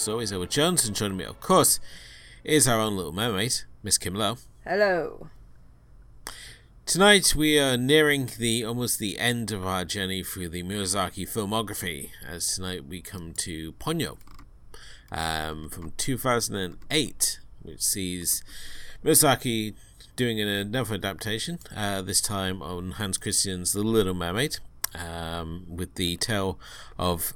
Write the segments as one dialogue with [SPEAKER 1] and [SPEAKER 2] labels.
[SPEAKER 1] Tea. I'm your host always, Elwood Jones, and joining me, of course, is our own little mermaid, Miss Kim Lowe.
[SPEAKER 2] Hello.
[SPEAKER 1] Tonight we are nearing the almost the end of our journey through the Miyazaki filmography, as tonight we come to Ponyo um, from 2008, which sees Miyazaki doing another adaptation, uh, this time on Hans Christian's The Little Mermaid, um, with the tale of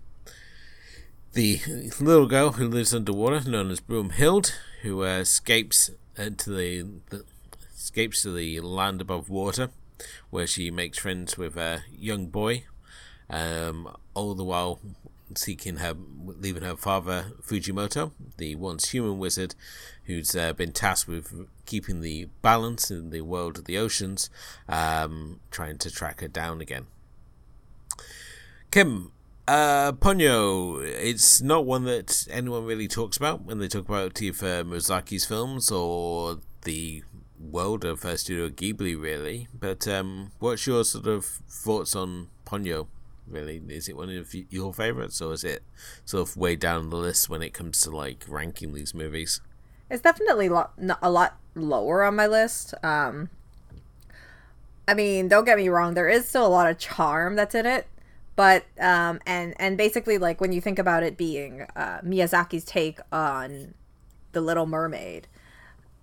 [SPEAKER 1] the little girl who lives underwater, known as Brunhilde, who uh, escapes into the, the escapes to the land above water, where she makes friends with a young boy, um, all the while seeking her, leaving her father Fujimoto, the once human wizard, who's uh, been tasked with keeping the balance in the world of the oceans, um, trying to track her down again. Kim, uh, Ponyo, it's not one that anyone really talks about when they talk about either Miyazaki's films or the world of uh, Studio Ghibli, really. But um, what's your sort of thoughts on Ponyo? Really, is it one of your favorites, or is it sort of way down the list when it comes to like ranking these movies?
[SPEAKER 2] It's definitely lo- a lot lower on my list. Um, I mean, don't get me wrong, there is still a lot of charm that's in it, but um, and and basically like when you think about it being uh, Miyazaki's take on the Little Mermaid,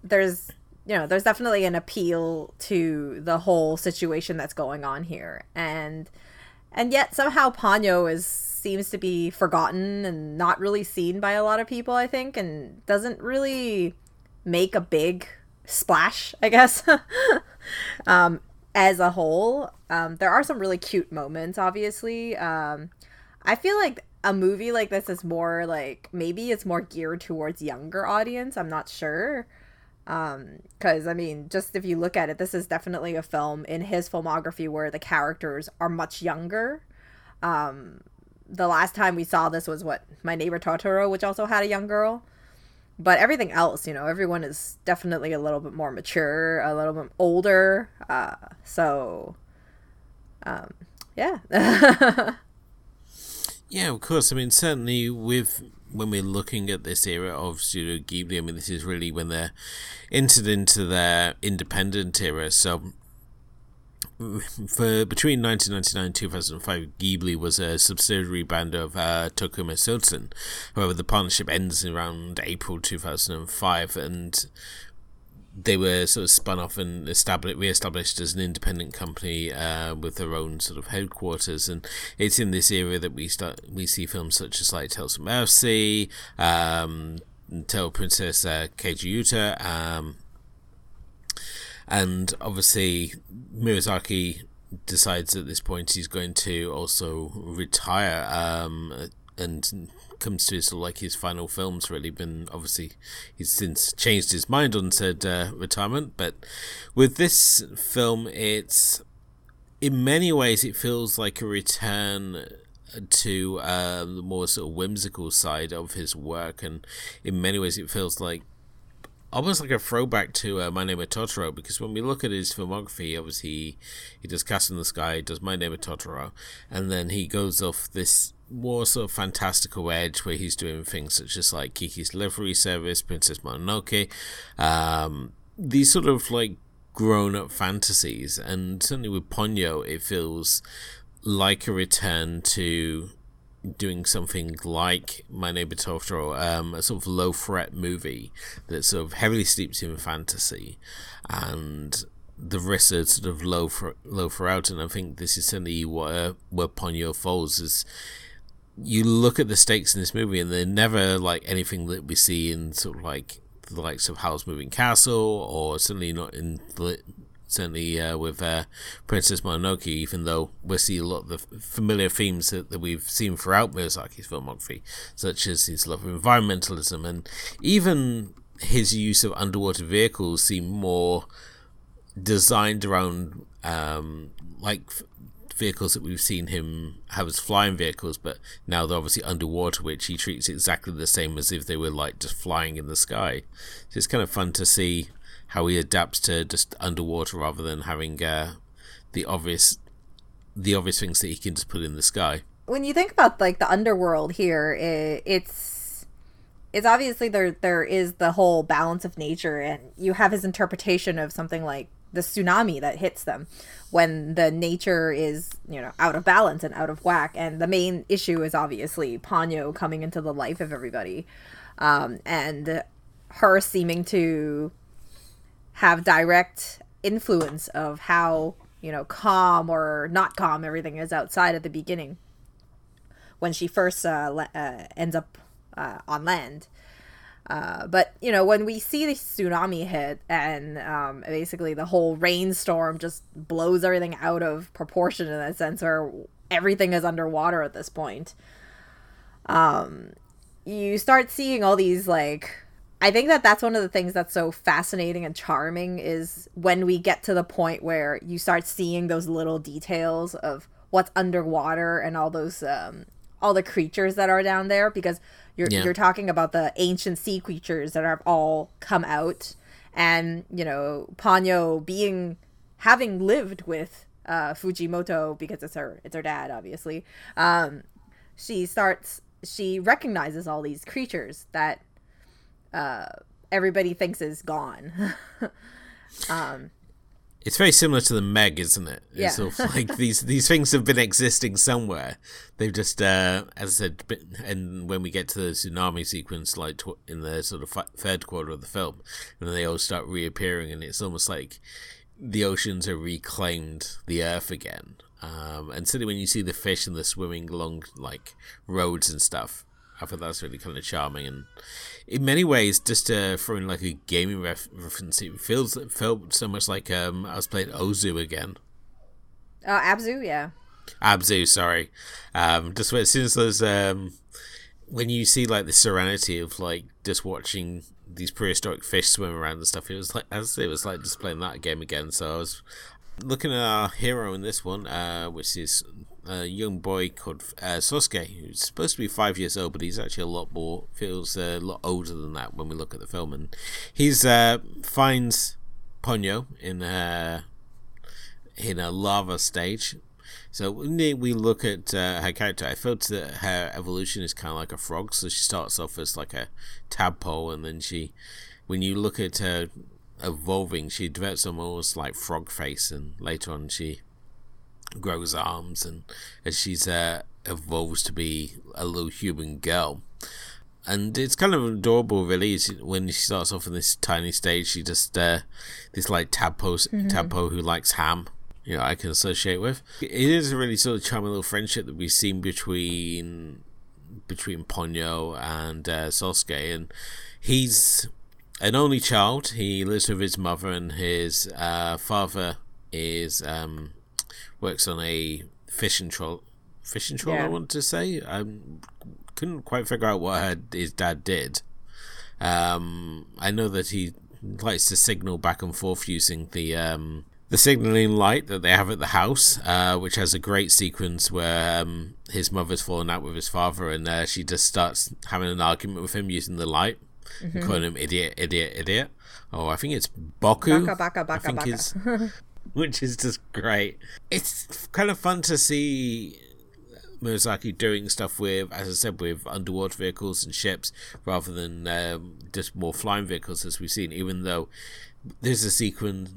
[SPEAKER 2] there's you know there's definitely an appeal to the whole situation that's going on here, and and yet somehow Ponyo is seems to be forgotten and not really seen by a lot of people, I think, and doesn't really make a big splash, I guess. um, as a whole, um, there are some really cute moments, obviously. Um, I feel like a movie like this is more like maybe it's more geared towards younger audience. I'm not sure. Um, cause I mean, just if you look at it, this is definitely a film in his filmography where the characters are much younger. Um, the last time we saw this was what My Neighbor Totoro, which also had a young girl. But everything else, you know, everyone is definitely a little bit more mature, a little bit older. Uh, so, um, yeah.
[SPEAKER 1] yeah, of course. I mean, certainly with when we're looking at this era of Studio Ghibli, I mean, this is really when they're entered into their independent era. So for between 1999 and 2005, Ghibli was a subsidiary band of uh, Tokuma Shoten. However, the partnership ends around April 2005, and they were sort of spun off and established, re-established as an independent company uh, with their own sort of headquarters. And it's in this era that we start we see films such as like Tales from Earthsea, um, Tale Princess uh, Keiji Yuta, um, and obviously Miyazaki decides at this point he's going to also retire um, and comes to of like his final films really. Been obviously he's since changed his mind on said uh, retirement. But with this film it's in many ways it feels like a return to um, the more sort of whimsical side of his work. And in many ways it feels like almost like a throwback to uh, My Neighbor Totoro because when we look at his filmography, obviously he, he does Castle in the Sky, does My Neighbor Totoro, and then he goes off this more sort of fantastical edge where he's doing things such as like Kiki's Delivery Service, Princess Mononoke, um, these sort of like grown up fantasies, and certainly with Ponyo, it feels like a return to doing something like My Neighbor Totoro, um, a sort of low threat movie that sort of heavily steeps in fantasy, and the risks are sort of low for low throughout. And I think this is certainly where where Ponyo falls is. You look at the stakes in this movie, and they're never like anything that we see in sort of like the likes of Howl's Moving Castle, or certainly not in the certainly uh, with uh, Princess Mononoke, even though we see a lot of the familiar themes that, that we've seen throughout Miyazaki's filmography, such as his love of environmentalism and even his use of underwater vehicles seem more designed around um, like vehicles that we've seen him have as flying vehicles, but now they're obviously underwater, which he treats exactly the same as if they were like just flying in the sky. So it's kind of fun to see how he adapts to just underwater rather than having uh, the obvious the obvious things that he can just put in the sky.
[SPEAKER 2] when you think about like the underworld here, it, it's it's obviously there there is the whole balance of nature, and you have his interpretation of something like the tsunami that hits them when the nature is you know out of balance and out of whack and the main issue is obviously ponyo coming into the life of everybody um, and her seeming to have direct influence of how you know calm or not calm everything is outside at the beginning. When she first uh, le- uh, ends up uh, on land. Uh, but you know when we see the tsunami hit and um, basically the whole rainstorm just blows everything out of proportion in that sense where everything is underwater at this point um, you start seeing all these like i think that that's one of the things that's so fascinating and charming is when we get to the point where you start seeing those little details of what's underwater and all those um, all the creatures that are down there because you're yeah. you're talking about the ancient sea creatures that have all come out and you know Ponyo being having lived with uh, Fujimoto because it's her it's her dad obviously um, she starts she recognizes all these creatures that uh, everybody thinks is gone um,
[SPEAKER 1] it's very similar to the Meg, isn't it? It's
[SPEAKER 2] yeah.
[SPEAKER 1] sort of like these these things have been existing somewhere. They've just, uh, as I said, and when we get to the tsunami sequence, like tw- in the sort of third quarter of the film, and then they all start reappearing, and it's almost like the oceans have reclaimed the earth again. Um, and certainly when you see the fish and the swimming along like roads and stuff, I thought that was really kind of charming and in many ways, just uh, throwing like a gaming ref- reference, it feels it felt so much like um, I was playing Ozu again.
[SPEAKER 2] Oh, uh, Abzu, yeah.
[SPEAKER 1] Abzu, sorry. Um, just as soon as those, um, when you see like the serenity of like just watching these prehistoric fish swim around and stuff, it was like as it was like just playing that game again. So I was looking at our hero in this one, uh, which is a young boy called uh, Sosuke, who's supposed to be five years old, but he's actually a lot more, feels a lot older than that when we look at the film. And he's uh, finds Ponyo in a, in a lava stage. So when we look at uh, her character, I felt that her evolution is kind of like a frog. So she starts off as like a tadpole, and then she, when you look at her evolving, she develops almost like frog face, and later on she grows arms and as she's uh, evolves to be a little human girl. And it's kind of adorable, really. When she starts off in this tiny stage, she just uh, this like tadpole, mm-hmm. tadpole who likes ham. You know, I can associate with. It is a really sort of charming little friendship that we've seen between between Ponyo and uh, Sosuke, and he's an only child. He lives with his mother, and his uh, father is um, works on a fishing troll fishing troll. Yeah. I want to say I couldn't quite figure out what her, his dad did. Um, I know that he likes to signal back and forth using the um, the signaling light that they have at the house, uh, which has a great sequence where um, his mother's fallen out with his father, and uh, she just starts having an argument with him using the light, mm-hmm. calling him idiot, idiot, idiot. Oh, I think it's Boku.
[SPEAKER 2] Baka, baka, baka, I think
[SPEAKER 1] baka. which is just great. It's kind of fun to see Miyazaki doing stuff with, as I said, with underwater vehicles and ships rather than um, just more flying vehicles as we've seen. Even though there's a sequence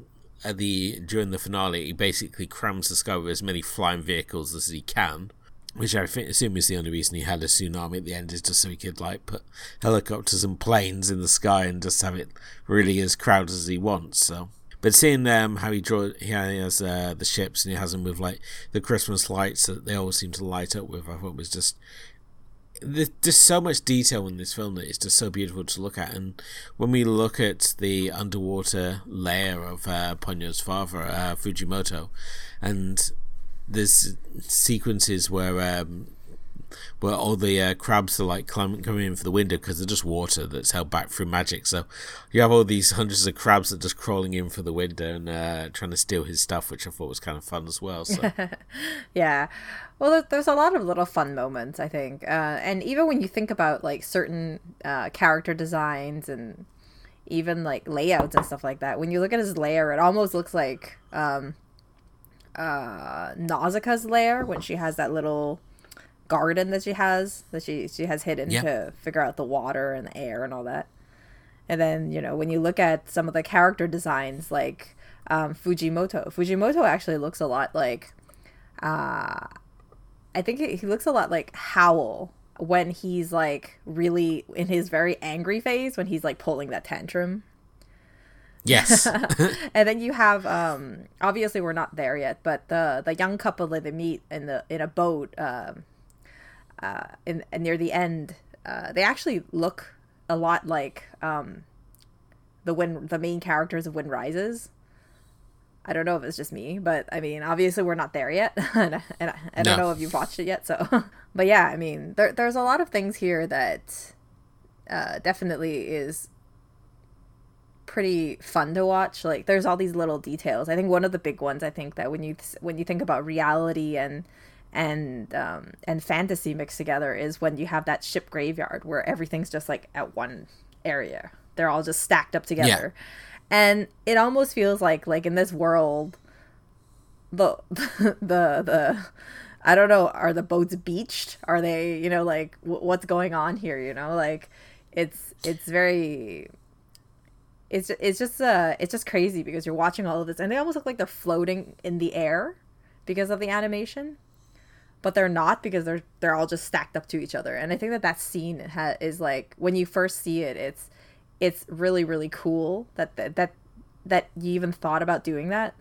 [SPEAKER 1] at the during the finale, he basically crams the sky with as many flying vehicles as he can. Which I think, assume is the only reason he had a tsunami at the end is just so he could like put helicopters and planes in the sky and just have it really as crowded as he wants. So but seeing um, how he draw, he has uh, the ships and he has them with like the Christmas lights that they always seem to light up with, I thought was just there's just so much detail in this film that it's just so beautiful to look at. And when we look at the underwater layer of uh, Ponyo's father, uh, Fujimoto, and there's sequences where um, where all the uh, crabs are like climbing, coming in for the window because they're just water that's held back through magic. So you have all these hundreds of crabs that are just crawling in for the window and uh, trying to steal his stuff, which I thought was kind of fun as well. So.
[SPEAKER 2] yeah. Well, there's a lot of little fun moments, I think. Uh, and even when you think about like certain uh, character designs and even like layouts and stuff like that, when you look at his layer, it almost looks like um, uh, Nausicaa's lair when she has that little garden that she has that she she has hidden
[SPEAKER 1] Yeah.
[SPEAKER 2] to figure out the water and the air and all that. And then you know when you look at some of the character designs like um, Fujimoto, Fujimoto actually looks a lot like uh, I think he, he looks a lot like Howl when he's like really in his very angry phase when he's like pulling that tantrum.
[SPEAKER 1] Yes.
[SPEAKER 2] and then you have um obviously we're not there yet but the the young couple that they meet in the in a boat um uh in, in near the end uh they actually look a lot like um the when the main characters of Wind Rises. I don't know if it's just me, but I mean, obviously we're not there yet, and, I- and I, I don't know if you've watched it yet. So, but yeah, I mean, there, there's a lot of things here that uh, definitely is pretty fun to watch. Like, there's all these little details. I think one of the big ones, I think that when you when you think about reality and and um, and fantasy mixed together is when you have that ship graveyard where everything's just like at one area. They're all just stacked up together. And it almost feels like like in this world the the the I don't know, are the boats beached? Are they, you know, like w- what's going on here, you know? Like it's it's very it's it's just uh it's just crazy because you're watching all of this and they almost look like they're floating in the air because of the animation but they're not because they're they're all just stacked up to each other and i think that that scene ha- is like when you first see it it's it's really really cool that that that, that you even thought about doing that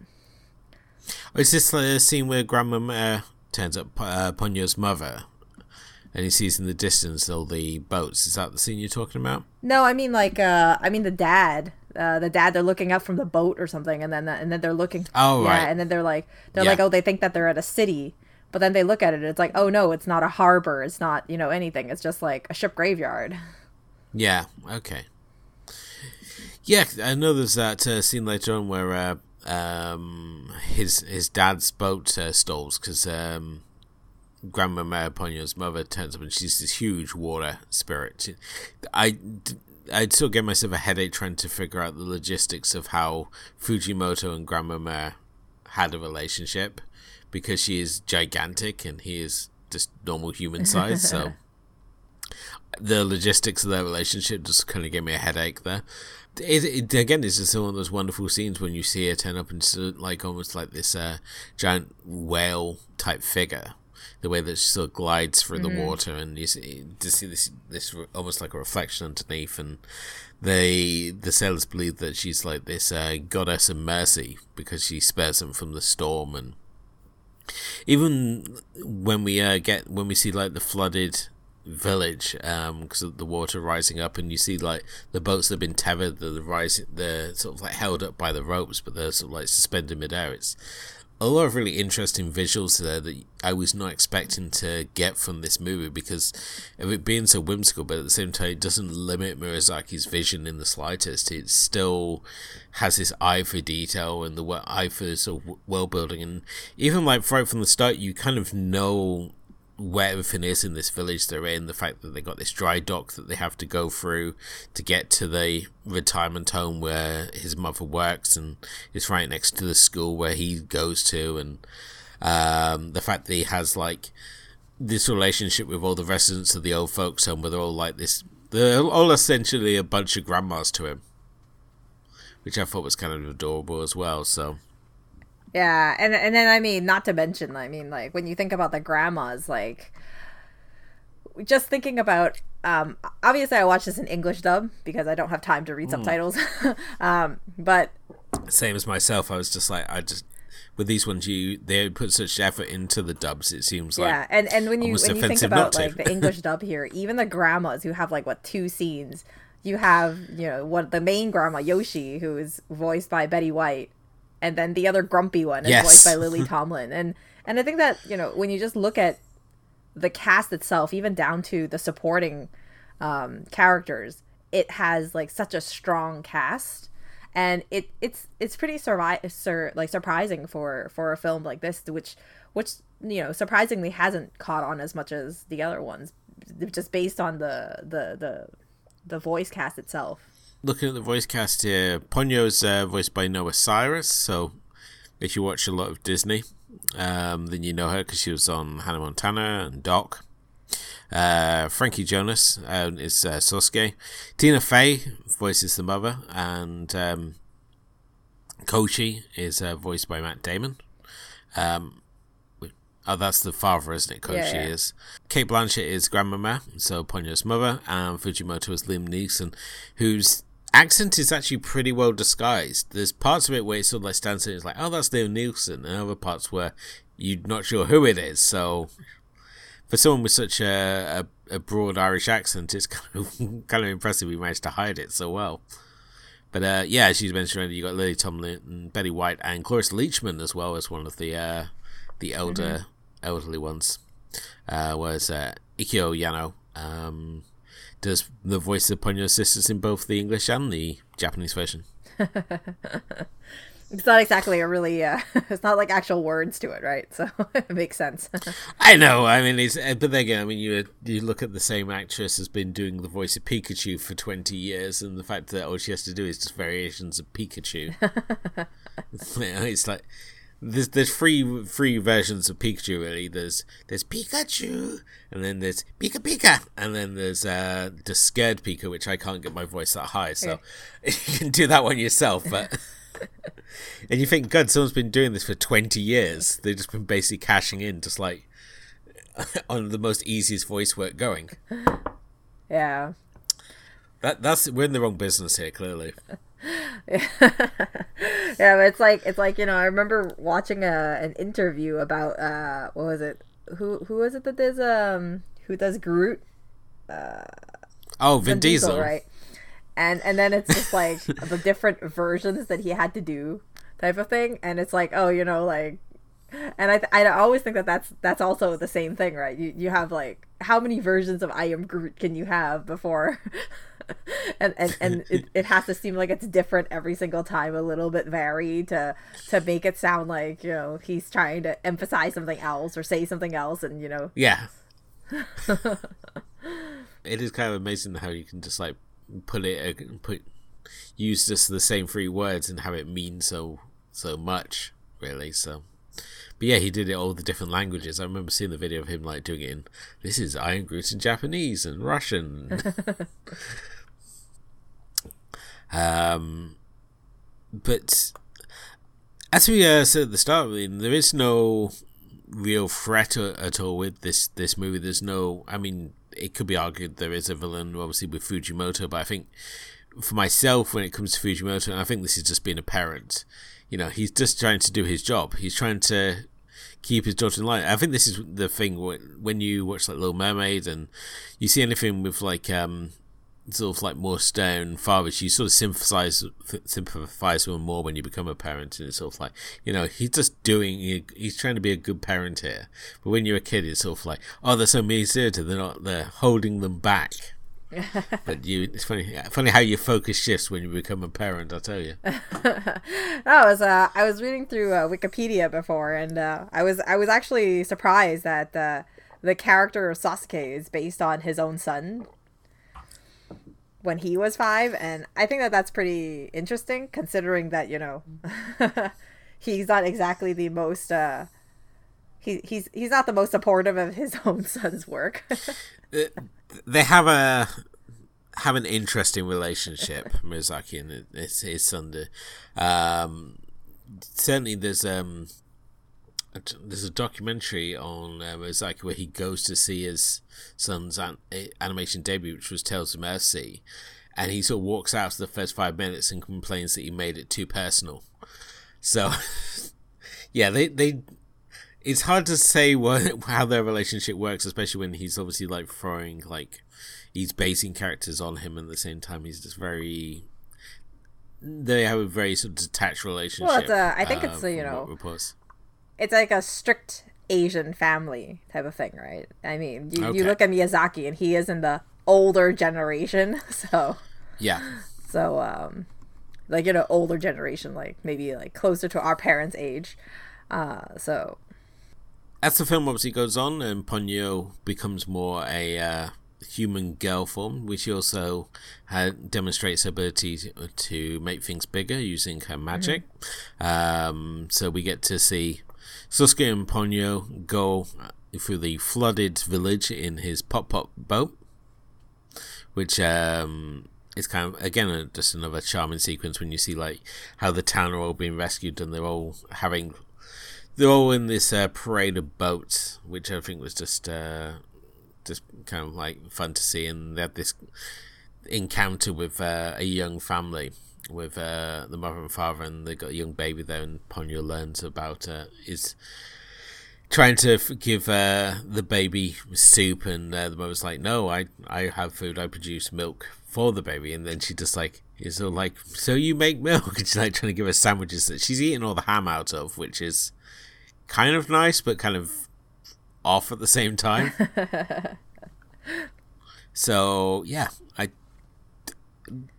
[SPEAKER 1] Or is this the scene where Grandma turns up uh, Ponyo's mother and he sees in the distance all the boats? Is that the scene you're talking about?
[SPEAKER 2] no i mean like uh i mean the dad uh, the dad they're looking up from the boat or something and then and then they're looking
[SPEAKER 1] Oh,
[SPEAKER 2] yeah
[SPEAKER 1] right.
[SPEAKER 2] and then they're like they're
[SPEAKER 1] Yeah.
[SPEAKER 2] like oh they think that they're at a city but then they look at it it's like oh no it's not a harbor it's not you know anything it's just like a ship graveyard
[SPEAKER 1] Yeah. Okay. Yeah, I know there's that uh, scene later on where uh, um, his his dad's boat uh, stalls because um, Granmamare Ponyo's mother turns up and she's this huge water spirit. I I'd still get myself a headache trying to figure out the logistics of how Fujimoto and Granmamare had a relationship because she is gigantic and he is just normal human size. so the logistics of their relationship just kind of gave me a headache there. It, it, again, it's just one of those wonderful scenes when you see her turn up and uh, like almost like this uh, giant whale type figure. The way that she sort of glides through the water, and you see, to see this, this almost like a reflection underneath, and they the sailors believe that she's like this uh, goddess of mercy because she spares them from the storm, and even when we uh, get when we see like the flooded village because of the water rising up and you see like the boats that have been tethered they're rising they're sort of like held up by the ropes but they're sort of like suspended midair. It's a lot of really interesting visuals there that I was not expecting to get from this movie because of it being so whimsical, but at the same time, it doesn't limit Miyazaki's vision in the slightest. It still has this eye for detail and the eye for sort of world building, and even like right from the start, you kind of know where everything is in this village they're in, the fact that they got this dry dock that they have to go through to get to the retirement home where his mother works, and it's right next to the school where he goes to, and um, the fact that he has like this relationship with all the residents of the old folks home, where they're all like this, they're all essentially a bunch of grandmas to him, which I thought was kind of adorable as well. So
[SPEAKER 2] Yeah, and and then I mean, not to mention, I mean, like when you think about the grandmas, like just thinking about. Um, obviously, I watched this in English dub because I don't have time to read subtitles. um, but
[SPEAKER 1] same as myself, I was just like, I just with these ones, you they put such effort into the dubs. It seems like
[SPEAKER 2] yeah, and and when you when you think about like the English dub here, even the grandmas who have like what two scenes, you have you know what the main grandma Yoshi who is voiced by Betty White, and then the other grumpy one is
[SPEAKER 1] Yes.
[SPEAKER 2] voiced by Lily Tomlin, and and I think that you know when you just look at the cast itself, even down to the supporting um, characters, it has like such a strong cast, and it it's it's pretty survi- sur- like surprising for for a film like this, which which you know surprisingly hasn't caught on as much as the other ones, just based on the the the the voice cast itself.
[SPEAKER 1] Looking at the voice cast here, Ponyo's uh, voiced by Noah Cyrus. So if you watch a lot of Disney, um, then you know her because she was on Hannah Montana and Doc. Uh, Frankie Jonas uh, is uh, Sosuke. Tina Fey voices the mother, and um, Koichi is uh, voiced by Matt Damon. Um, oh, that's the father, isn't it? Koichi yeah, yeah. is. Cate Blanchett is grandmama, so Ponyo's mother, and Fujimoto is Liam Neeson, whose accent is actually pretty well disguised. There's parts of it where it sort of like stands there, it's like, oh, that's Liam Neeson, and other parts where you're not sure who it is. So for someone with such a, a, a broad Irish accent, it's kind of kind of impressive we managed to hide it so well. But uh, yeah, as you mentioned, you got Lily Tomlin, Betty White, and Cloris Leachman as well as one of the uh, the elder mm-hmm. elderly ones. Uh, whereas uh, Akiko Yano um, does the voice of Ponyo's sisters in both the English and the Japanese version.
[SPEAKER 2] it's not exactly a really uh, it's not like actual words to it right? So it makes sense.
[SPEAKER 1] I know i mean it's uh, but then again i mean you you look at the same actress has been doing the voice of pikachu for 20 years and the fact that all she has to do is just variations of pikachu. It's like there's there's three three versions of Pikachu really. There's there's Pikachu, and then there's Pika Pika, and then there's uh the scared Pika, which I can't get my voice that high, so you can do that one yourself. But and you think, God, someone's been doing this for 20 years. They've just been basically cashing in, just like on the most easiest voice work going.
[SPEAKER 2] Yeah.
[SPEAKER 1] That that's we're in the wrong business here, clearly.
[SPEAKER 2] yeah, but it's like it's like you know I remember watching a an interview about uh what was it? Who who was it that does um who does Groot?
[SPEAKER 1] Uh oh Vin, Vin Diesel, Diesel. right.
[SPEAKER 2] And and then it's just like the different versions that he had to do type of thing. And it's like oh you know like and I, I always think that that's that's also the same thing right? You you have like how many versions of I am Groot can you have before and and, and it, it has to seem like it's different every single time a little bit varied to to make it sound like you know he's trying to emphasize something else or say something else and you know.
[SPEAKER 1] Yeah. It is kind of amazing how you can just like put it put use just the same three words and have it mean so so much really so but yeah he did it all the different languages. I remember seeing the video of him like doing it in this is iron groot in japanese and russian. Um but as we uh, said at the start I mean, there is no real threat at all with this this movie. There's no i mean it could be argued there is a villain, obviously with Fujimoto, but I think for myself, when it comes to Fujimoto, and I think this is just being a parent, you know, he's just trying to do his job. He's trying to keep his daughter in line. I think this is the thing when you watch like Little Mermaid and you see anything with like um sort of like more stone fathers, you sort of sympathize sympathize with him more when you become a parent, and it's sort of like you know he's just doing he's trying to be a good parent here, but when you're a kid, it's sort of like oh they're so mean spirited, they're not they're holding them back. but you, it's funny, funny how your focus shifts when you become a parent. I'll tell you.
[SPEAKER 2] I was, uh, I was reading through uh, Wikipedia before, and uh, I was, I was actually surprised that uh, the character of Sosuke is based on his own son, when he was five, and I think that that's pretty interesting considering that you know he's not exactly the most uh, he he's he's not the most supportive of his own son's work.
[SPEAKER 1] They have a have an interesting relationship, Miyazaki and his, his son. Um, certainly, there's um there's a documentary on uh, Miyazaki where he goes to see his son's an- animation debut, which was Tales of Earthsea, and he sort of walks out for the first five minutes and complains that he made it too personal. So, yeah, they they. It's hard to say what how their relationship works, especially when he's obviously like throwing like he's basing characters on him, and at the same time he's just very. They have a very sort of detached relationship. Well,
[SPEAKER 2] it's a, I think uh, it's a, you know, it's like a strict Asian family type of thing, right? I mean, you, okay. you look at Miyazaki and he is in the older generation, so
[SPEAKER 1] yeah.
[SPEAKER 2] So um like you know older generation like maybe like closer to our parents' age. Uh so
[SPEAKER 1] as the film obviously goes on and Ponyo becomes more a uh, human girl form, which also demonstrates her ability to, to, make things bigger using her magic. Mm-hmm. Um, so we get to see Sosuke and Ponyo go through the flooded village in his pop pop boat, which um, is kind of again a, just another charming sequence when you see like how the town are all being rescued and they're all having they're all in this uh, parade of boats, which I think was just uh, just kind of like fun to see, and they had this encounter with uh, a young family with uh, the mother and father, and they got a young baby there, and Ponyo learns about uh, is trying to give uh, the baby soup, and the mother's like, "No, I I have food. I produce milk for the baby," and then she just like is all like, "So you make milk?" And she's like trying to give her sandwiches that she's eating all the ham out of, which is kind of nice, but kind of off at the same time. so yeah, I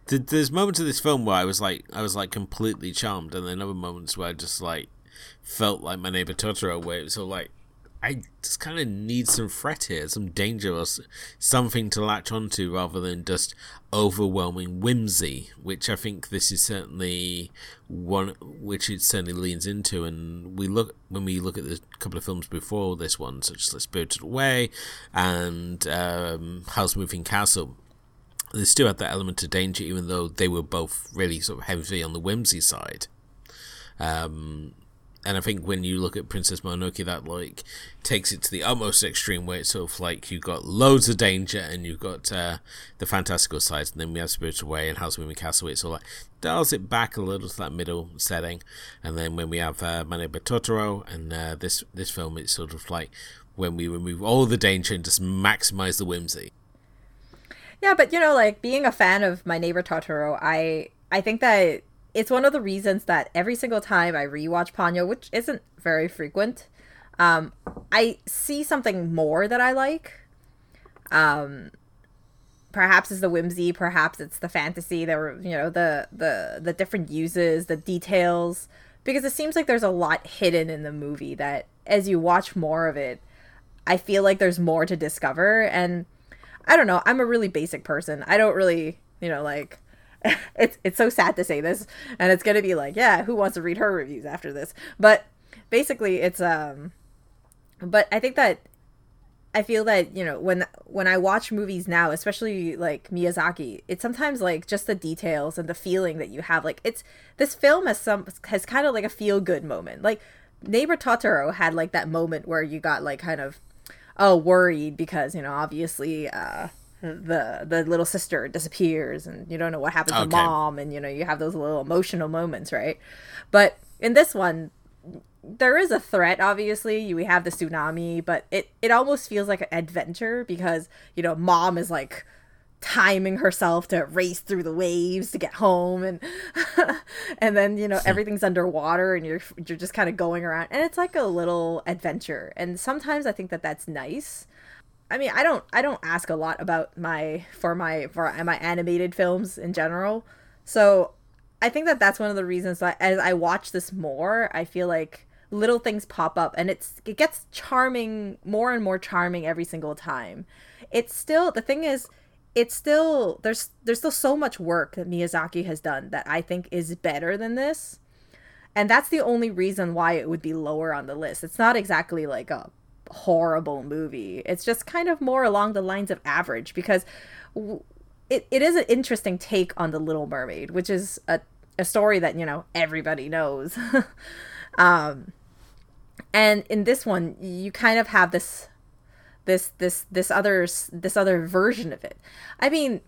[SPEAKER 1] there's moments of this film where I was like I was like completely charmed, and then other moments where I just like felt like my neighbor Totoro, where it was all like I just kind of need some threat here, some danger or something to latch onto rather than just overwhelming whimsy, which I think this is certainly one which it certainly leans into. And we look when we look at the couple of films before this one, such as *The Spirited Away* and um, *Howl's Moving Castle*. They still had that element of danger, even though they were both really sort of heavy on the whimsy side. Um, and I think when you look at Princess Mononoke, that like takes it to the utmost extreme, where it's sort of like you've got loads of danger and you've got uh, the fantastical side, and then we have Spirited Away and Howl's Moving Castle, it's all like dials it back a little to that middle setting, and then when we have uh, My Neighbor Totoro and uh, this this film, it's sort of like when we remove all the danger and just maximize the whimsy.
[SPEAKER 2] Yeah, but you know, like being a fan of My Neighbor Totoro, I I think that it's one of the reasons that every single time I rewatch Ponyo, which isn't very frequent, um, I see something more that I like. Um, perhaps it's the whimsy, perhaps it's the fantasy, there you know the the the different uses, the details, because it seems like there's a lot hidden in the movie that as you watch more of it, I feel like there's more to discover and. I don't know. I'm a really basic person. I don't really, you know, like it's it's so sad to say this, and it's gonna be like, yeah, who wants to read her reviews after this? But basically, it's um, but I think that I feel that you know when when I watch movies now, especially like Miyazaki, it's sometimes like just the details and the feeling that you have. Like it's this film has some has kind of like a feel good moment. Like Neighbor Totoro had like that moment where you got like kind of oh worried because you know obviously uh the the little sister disappears and you don't know what happened okay. to mom and you know you have those little emotional moments right? But in this one there is a threat obviously. We have the tsunami but it it almost feels like an adventure because you know mom is like timing herself to race through the waves to get home and and then you know everything's underwater and you're you're just kind of going around. And it's like a little adventure. And sometimes i think that that's nice I mean, I don't I don't ask a lot about my for my for my animated films in general. So, I think that that's one of the reasons that as I watch this more, I feel like little things pop up and it's it gets charming more and more charming every single time. It's still the thing is it's still there's there's still so much work that Miyazaki has done that I think is better than this. And that's the only reason why it would be lower on the list. It's not exactly like a horrible movie. It's just kind of more along the lines of average because it, it is an interesting take on The Little Mermaid, which is a, a story that, you know, everybody knows. um, and in this one, you kind of have this this this this other this other version of it. I mean,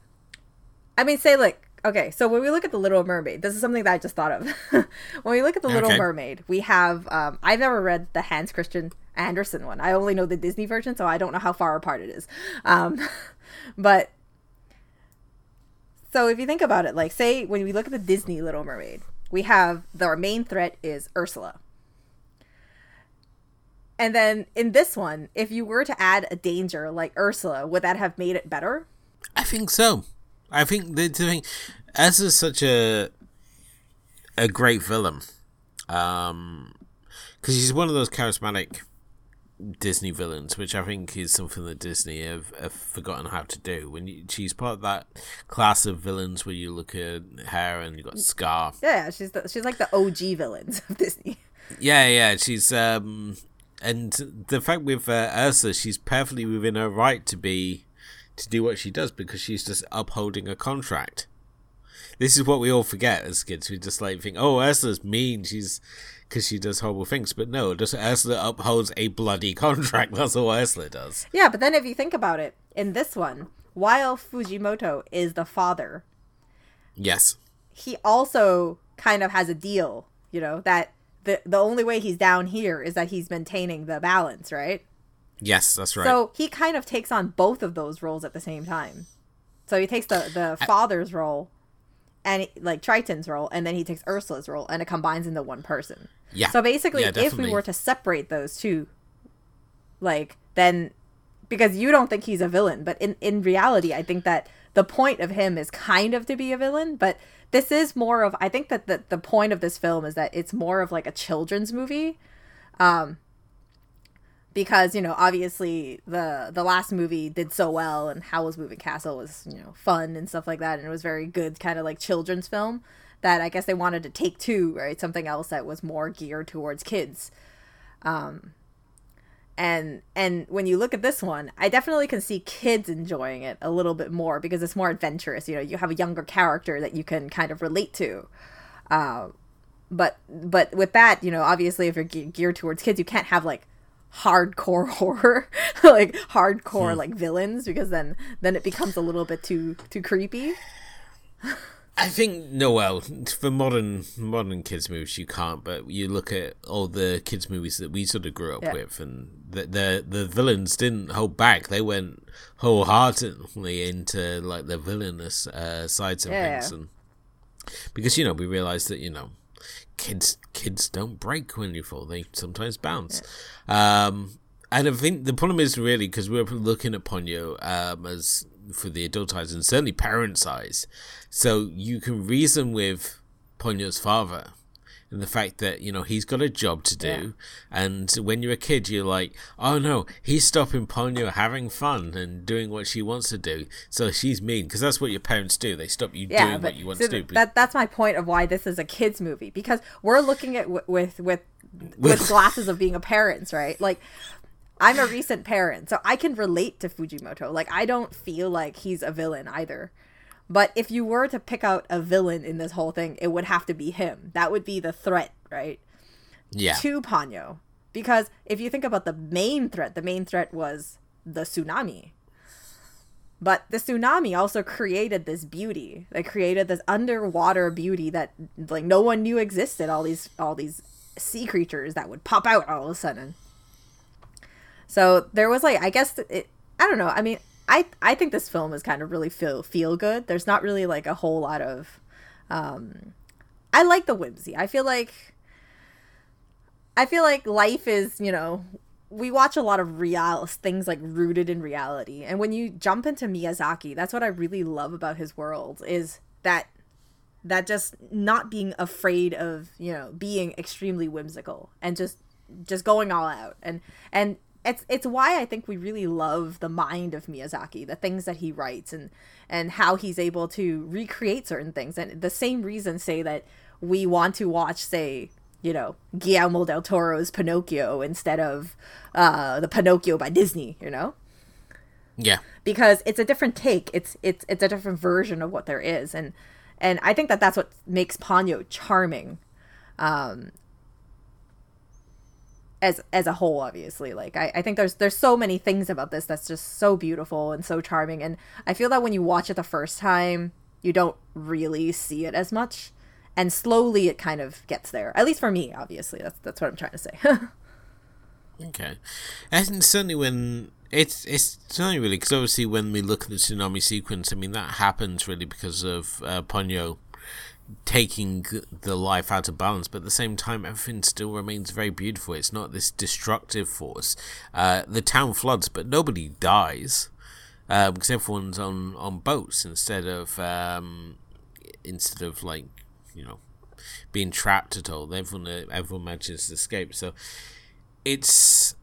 [SPEAKER 2] I mean, say like okay, so when we look at the Little Mermaid, this is something that I just thought of. when we look at the Little okay. Mermaid, we have um, I've never read the Hans Christian Andersen one. I only know the Disney version, so I don't know how far apart it is. Um, but so if you think about it, like say when we look at the Disney Little Mermaid, we have the, our main threat is Ursula. And then in this one, if you were to add a danger like Ursula, would that have made it better?
[SPEAKER 1] I think so. I think the, the thing, as is such a a great villain, um, because he's one of those charismatic Disney villains, which I think is something that Disney have, have forgotten how to do. When you, she's part of that class of villains where you look at her and you got Scar.
[SPEAKER 2] Yeah, she's the, she's like the OG villains of Disney.
[SPEAKER 1] Yeah, yeah, she's um and the fact with uh, Ursula, she's perfectly within her right to be to do what she does because she's just upholding a contract. This is what we all forget as kids. We just like think, "Oh, Ursula's mean. She's because she does horrible things." But no, just Ursula upholds a bloody contract. That's all Ursula does.
[SPEAKER 2] Yeah, but then if you think about it, in this one, while Fujimoto is the father,
[SPEAKER 1] yes,
[SPEAKER 2] he also kind of has a deal. You know that the the only way he's down here is that he's maintaining the balance, right?
[SPEAKER 1] Yes, that's right.
[SPEAKER 2] So he kind of takes on both of those roles at the same time. So he takes the the father's role and like Triton's role, and then he takes Ursula's role, and it combines into one person.
[SPEAKER 1] Yeah.
[SPEAKER 2] So basically,
[SPEAKER 1] Yeah,
[SPEAKER 2] if we were to separate those two, like then, because you don't think he's a villain, but in in reality, I think that the point of him is kind of to be a villain, but this is more of I think that the the point of this film is that it's more of like a children's movie. Um because you know obviously the the last movie did so well and Howl's Moving Castle was you know fun and stuff like that. And it was very good kind of like children's film that I guess they wanted to take to right? Something else that was more geared towards kids. Um and and when you look at this one I definitely can see kids enjoying it a little bit more because it's more adventurous. You know you have a younger character that you can kind of relate to. Uh, but but with that you know obviously if you're ge- geared towards kids you can't have like hardcore horror like hardcore like villains because then then it becomes a little bit too too creepy
[SPEAKER 1] I think Noel for modern modern kids movies you can't, but you look at all the kids movies that we sort of grew up
[SPEAKER 2] Yeah.
[SPEAKER 1] with, and the, the the villains didn't hold back; they went wholeheartedly into like the villainous uh, sides of
[SPEAKER 2] Yeah.
[SPEAKER 1] things, and because you know we realized that you know kids kids don't break when you fall; they sometimes bounce. Um, and I think the problem is really because we're looking at Ponyo um, as for the adult eyes and certainly parents' eyes. So you can reason with Ponyo's father and the fact that, you know, he's got a job to do.
[SPEAKER 2] Yeah.
[SPEAKER 1] And when you're a kid, you're like, oh no, he's stopping Ponyo having fun and doing what she wants to do. So she's mean because that's what your parents do. They stop you
[SPEAKER 2] yeah
[SPEAKER 1] doing
[SPEAKER 2] but
[SPEAKER 1] what you want
[SPEAKER 2] so
[SPEAKER 1] to do.
[SPEAKER 2] that that's my point of why this is a kids movie because we're looking at w- with with with glasses of being a parents right like i'm a recent parent so i can relate to fujimoto like i don't feel like he's a villain either but if you were to pick out a villain in this whole thing it would have to be him that would be the threat right
[SPEAKER 1] yeah.
[SPEAKER 2] to Ponyo. Because if you think about the main threat, the main threat was the tsunami. But the tsunami also created this beauty. They created this underwater beauty that like no one knew existed. All these all these sea creatures that would pop out all of a sudden. So there was like I guess it I don't know. I mean, I I think this film is kind of really feel feel good. There's not really like a whole lot of um I like the whimsy. I feel like I feel like life is, you know, we watch a lot of real things like rooted in reality. And when you jump into Miyazaki, that's what I really love about his world is that that just not being afraid of, you know, being extremely whimsical and just just going all out. And and it's it's why I think we really love the mind of Miyazaki, the things that he writes and and how he's able to recreate certain things. And the same reason say that we want to watch say you know Guillermo del Toro's Pinocchio instead of uh, the Pinocchio by Disney, you know,
[SPEAKER 1] Yeah.
[SPEAKER 2] because it's a different take. It's it's it's a different version of what there is, and and I think that that's what makes Ponyo charming, um, as as a whole. Obviously, like I, I think there's there's so many things about this that's just so beautiful and so charming, and I feel that when you watch it the first time, you don't really see it as much. And slowly, it kind of gets there. At least for me, obviously. That's that's what I'm trying to say.
[SPEAKER 1] Okay, and certainly when it's it's certainly really because obviously when we look at the tsunami sequence, I mean that happens really because of uh, Ponyo taking the life out of balance, but at the same time everything still remains very beautiful. It's not this destructive force. Uh, the town floods, but nobody dies uh, because everyone's on on boats instead of um, instead of like you know being trapped at all. Everyone everyone manages to escape. So it's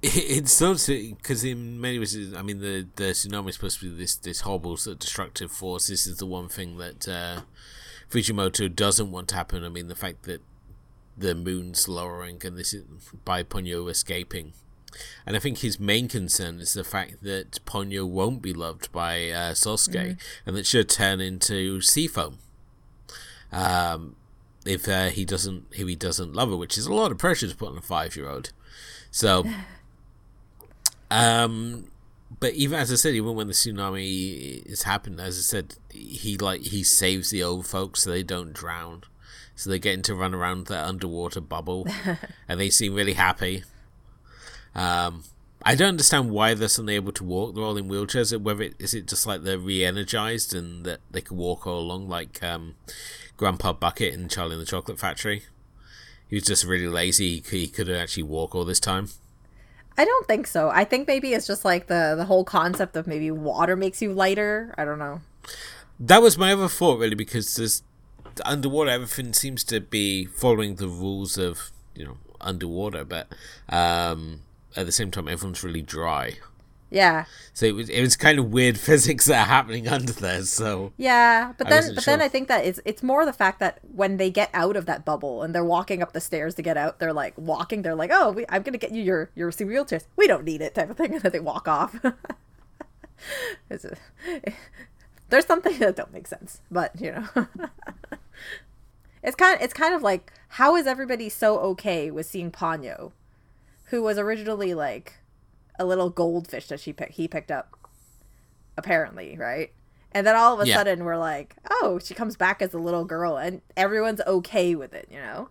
[SPEAKER 1] it's sort of because in many ways, I mean, the the tsunami is supposed to be this this horrible sort of destructive force. This is the one thing that uh, Fujimoto doesn't want to happen. I mean, the fact that the moon's lowering and this is by Ponyo escaping. And I think his main concern is the fact that Ponyo won't be loved by uh, Sosuke mm-hmm. and that she'll turn into sea foam. Um, if uh, he doesn't, if he doesn't love her, which is a lot of pressure to put on a five-year-old. So, um, but even as I said, even when the tsunami is happened, as I said, he like he saves the old folks so they don't drown. So they're getting to run around the underwater bubble, and they seem really happy. Um, I don't understand why they're suddenly able to walk. They're all in wheelchairs. Whether it is it just like they're re-energized and that they can walk all along, like um, Grandpa Bucket in Charlie and the Chocolate Factory. He was just really lazy. He could actually walk all this time.
[SPEAKER 2] I don't think so. I think maybe it's just like the the whole concept of maybe water makes you lighter. I don't know.
[SPEAKER 1] That was my other thought, really, because there's underwater. Everything seems to be following the rules of you know underwater, but um, at the same time, everyone's really dry.
[SPEAKER 2] Yeah.
[SPEAKER 1] So it was it was kind of weird physics that are happening under there. So
[SPEAKER 2] yeah, but then but sure. then I think that it's it's more the fact that when they get out of that bubble and they're walking up the stairs to get out, they're like walking. They're like, oh, we, I'm gonna get you your your wheelchairs. We don't need it, type of thing, and then they walk off. a, there's something that don't make sense, but you know. it's kind of, it's kind of like how is everybody so okay with seeing Ponyo, who was originally like a little goldfish that she pick, he picked up, apparently, right? And then all of a yeah. sudden we're like, oh, she comes back as a little girl, and everyone's okay with it, you know.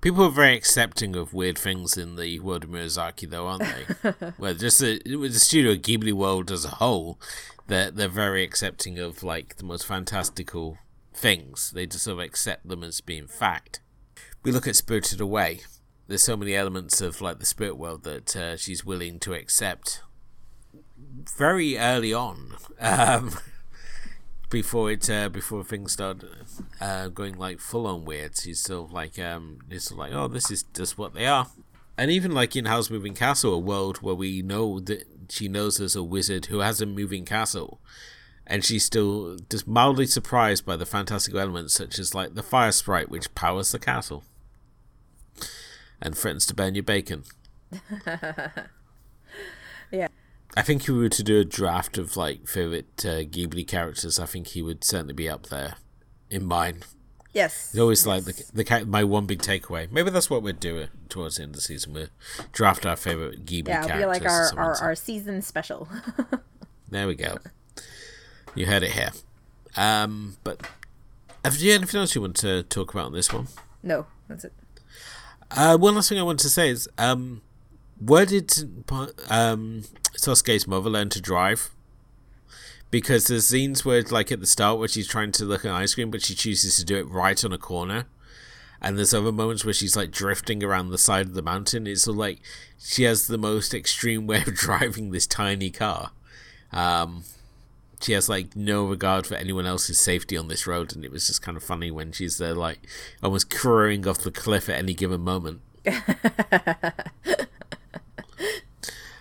[SPEAKER 1] People are very accepting of weird things in the world of Miyazaki, though, aren't they? well, just the, the Studio Ghibli world as a whole, they're they're very accepting of like the most fantastical things. They just sort of accept them as being fact. We look at Spirited Away, there's so many elements of like the spirit world that uh, she's willing to accept very early on um, before it uh, before things start uh, going like full on weird. She's sort of like um it's sort of like oh this is just what they are. And even like in Howl's Moving Castle a world where we know that she knows there's a wizard who has a moving castle and she's still just mildly surprised by the fantastical elements such as like the fire sprite which powers the castle and threatens to burn your bacon.
[SPEAKER 2] yeah.
[SPEAKER 1] I think if we were to do a draft of like favorite uh, Ghibli characters, I think he would certainly be up there in mine.
[SPEAKER 2] Yes.
[SPEAKER 1] It's always
[SPEAKER 2] yes.
[SPEAKER 1] like the, the my one big takeaway. Maybe that's what we're doing towards the end of the season. We draft our favorite Ghibli yeah, characters. Yeah, be like
[SPEAKER 2] our, our, our season special.
[SPEAKER 1] there we go. You heard it here. Um, but have you anything else you want to talk about on this one?
[SPEAKER 2] No, that's it.
[SPEAKER 1] Uh, one last thing I want to say is, um, where did um, Sosuke's mother learn to drive? Because there's scenes where, like at the start, where she's trying to look at ice cream, but she chooses to do it right on a corner. And there's other moments where she's like drifting around the side of the mountain. It's of like she has the most extreme way of driving this tiny car. Um, she has like no regard for anyone else's safety on this road, and it was just kind of funny when she's there, like almost crowing off the cliff at any given moment.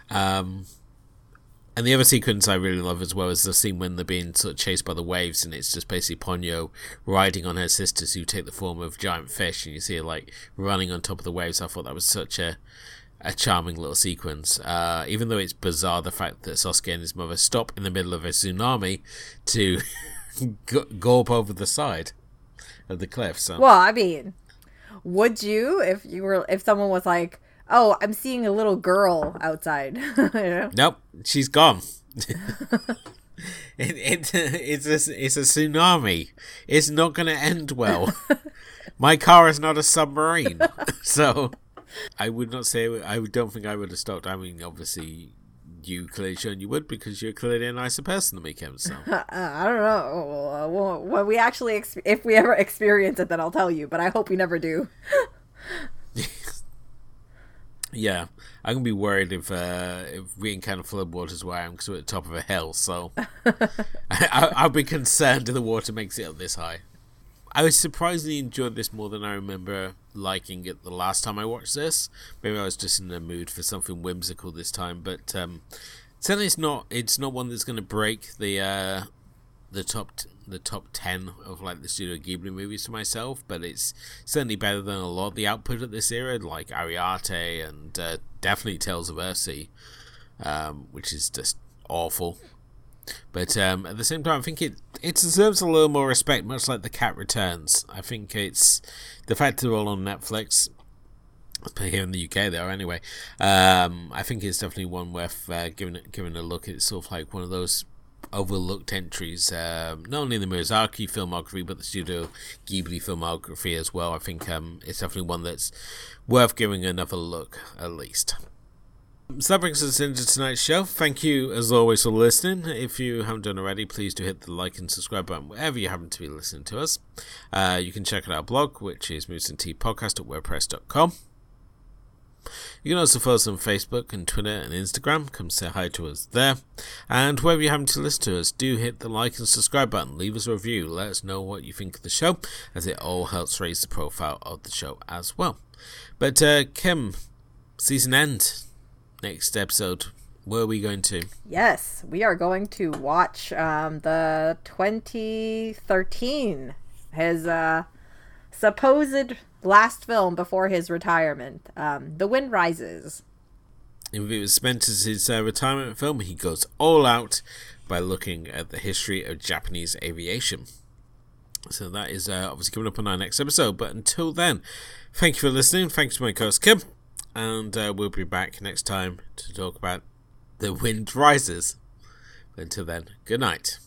[SPEAKER 1] um, and the other sequence I really love as well is the scene when they're being sort of chased by the waves, and it's just basically Ponyo riding on her sisters who take the form of giant fish, and you see her like running on top of the waves. I thought that was such a a charming little sequence. Uh, even though it's bizarre the fact that Sosuke and his mother stop in the middle of a tsunami to go up over the side of the cliff. So.
[SPEAKER 2] Well, I mean, would you if you were if someone was like, "Oh, I'm seeing a little girl outside." you know?
[SPEAKER 1] Nope, she's gone. it, it, it's a it's a tsunami. It's not going to end well. My car is not a submarine, so I would not say I don't think I would have stopped. I mean, obviously, you clearly shown you would because you're clearly a nicer person than me, Kim. So
[SPEAKER 2] I don't know. Well, when we actually, if we ever experience it, then I'll tell you. But I hope we never do.
[SPEAKER 1] yeah, I'm gonna be worried if uh, if we encounter floodwaters where I am because we're at the top of a hill. So I, I'll be concerned if the water makes it up this high. I was surprisingly enjoyed this more than I remember liking it the last time I watched this. Maybe I was just in the mood for something whimsical this time, but um, certainly it's not. It's not one that's going to break the uh, the top t- the top ten of like the Studio Ghibli movies to myself, but it's certainly better than a lot of the output at this era, like Arrietty and uh, definitely Tales of Earthsea, um, which is just awful. But um, at the same time, I think it it deserves a little more respect, much like The Cat Returns. I think it's the fact they're all on Netflix. Here in the UK, they are anyway. Um, I think it's definitely one worth uh, giving giving a look. It's sort of like one of those overlooked entries, um, not only in the Miyazaki filmography but the Studio Ghibli filmography as well. I think um, it's definitely one that's worth giving another look at least. So that brings us into tonight's show. Thank you, as always, for listening. If you haven't done already, please do hit the like and subscribe button wherever you happen to be listening to us. Uh, you can check out our blog, which is Movies and Tea Podcast at. You can also follow us on Facebook and Twitter and Instagram. Come say hi to us there. And wherever you happen to listen to us, do hit the like and subscribe button. Leave us a review. Let us know what you think of the show, as it all helps raise the profile of the show as well. But, uh, Kim, season end next episode, where are we going to?
[SPEAKER 2] Yes, we are going to watch um, the 2013, his uh, supposed last film before his retirement, um, The Wind Rises.
[SPEAKER 1] If it was meant as his uh, retirement film, he goes all out by looking at the history of Japanese aviation. So that is uh, obviously coming up on our next episode. But until then, thank you for listening. Thanks to my co-host Kim and uh, we'll be back next time to talk about The Wind Rises. Until then, good night.